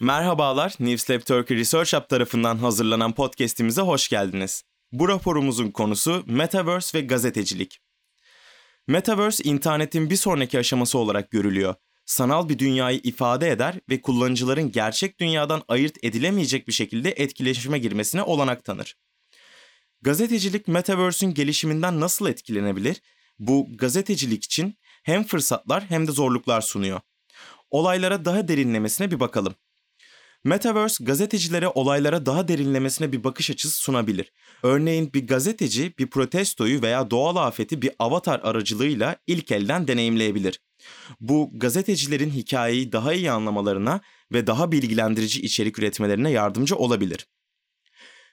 Merhabalar, Newslab Turkey Research Hub tarafından hazırlanan podcast'imize hoş geldiniz. Bu raporumuzun konusu Metaverse ve gazetecilik. Metaverse, internetin bir sonraki aşaması olarak görülüyor. Sanal bir dünyayı ifade eder ve kullanıcıların gerçek dünyadan ayırt edilemeyecek bir şekilde etkileşime girmesine olanak tanır. Gazetecilik Metaverse'ün gelişiminden nasıl etkilenebilir? Bu gazetecilik için hem fırsatlar hem de zorluklar sunuyor. Olaylara daha derinlemesine bir bakalım. Metaverse gazetecilere olaylara daha derinlemesine bir bakış açısı sunabilir. Örneğin bir gazeteci bir protestoyu veya doğal afeti bir avatar aracılığıyla ilk elden deneyimleyebilir. Bu gazetecilerin hikayeyi daha iyi anlamalarına ve daha bilgilendirici içerik üretmelerine yardımcı olabilir.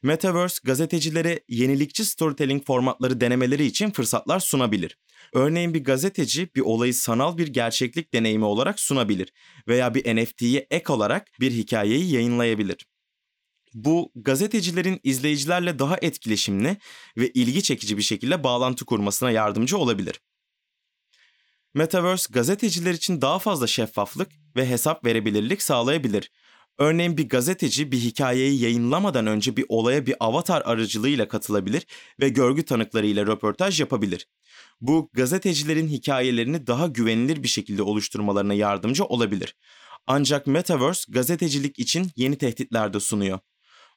Metaverse gazetecilere yenilikçi storytelling formatları denemeleri için fırsatlar sunabilir. Örneğin bir gazeteci bir olayı sanal bir gerçeklik deneyimi olarak sunabilir veya bir NFT'ye ek olarak bir hikayeyi yayınlayabilir. Bu gazetecilerin izleyicilerle daha etkileşimli ve ilgi çekici bir şekilde bağlantı kurmasına yardımcı olabilir. Metaverse gazeteciler için daha fazla şeffaflık ve hesap verebilirlik sağlayabilir. Örneğin bir gazeteci bir hikayeyi yayınlamadan önce bir olaya bir avatar aracılığıyla katılabilir ve görgü tanıklarıyla röportaj yapabilir. Bu gazetecilerin hikayelerini daha güvenilir bir şekilde oluşturmalarına yardımcı olabilir. Ancak Metaverse gazetecilik için yeni tehditler de sunuyor.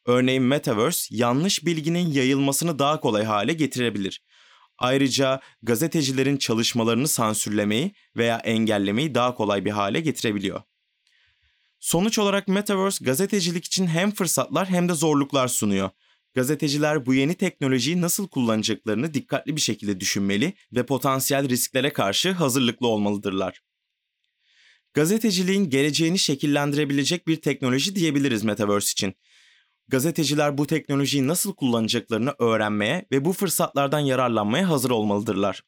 Örneğin Metaverse yanlış bilginin yayılmasını daha kolay hale getirebilir. Ayrıca gazetecilerin çalışmalarını sansürlemeyi veya engellemeyi daha kolay bir hale getirebiliyor. Sonuç olarak Metaverse gazetecilik için hem fırsatlar hem de zorluklar sunuyor. Gazeteciler bu yeni teknolojiyi nasıl kullanacaklarını dikkatli bir şekilde düşünmeli ve potansiyel risklere karşı hazırlıklı olmalıdırlar. Gazeteciliğin geleceğini şekillendirebilecek bir teknoloji diyebiliriz Metaverse için. Gazeteciler bu teknolojiyi nasıl kullanacaklarını öğrenmeye ve bu fırsatlardan yararlanmaya hazır olmalıdırlar.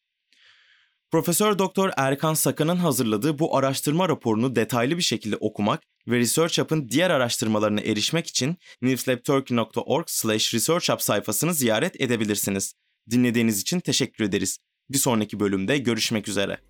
Profesör Doktor Erkan Sakan'ın hazırladığı bu araştırma raporunu detaylı bir şekilde okumak ve Research Hub'ın diğer araştırmalarına erişmek için newslabturkey.org researchhub sayfasını ziyaret edebilirsiniz. Dinlediğiniz için teşekkür ederiz. Bir sonraki bölümde görüşmek üzere.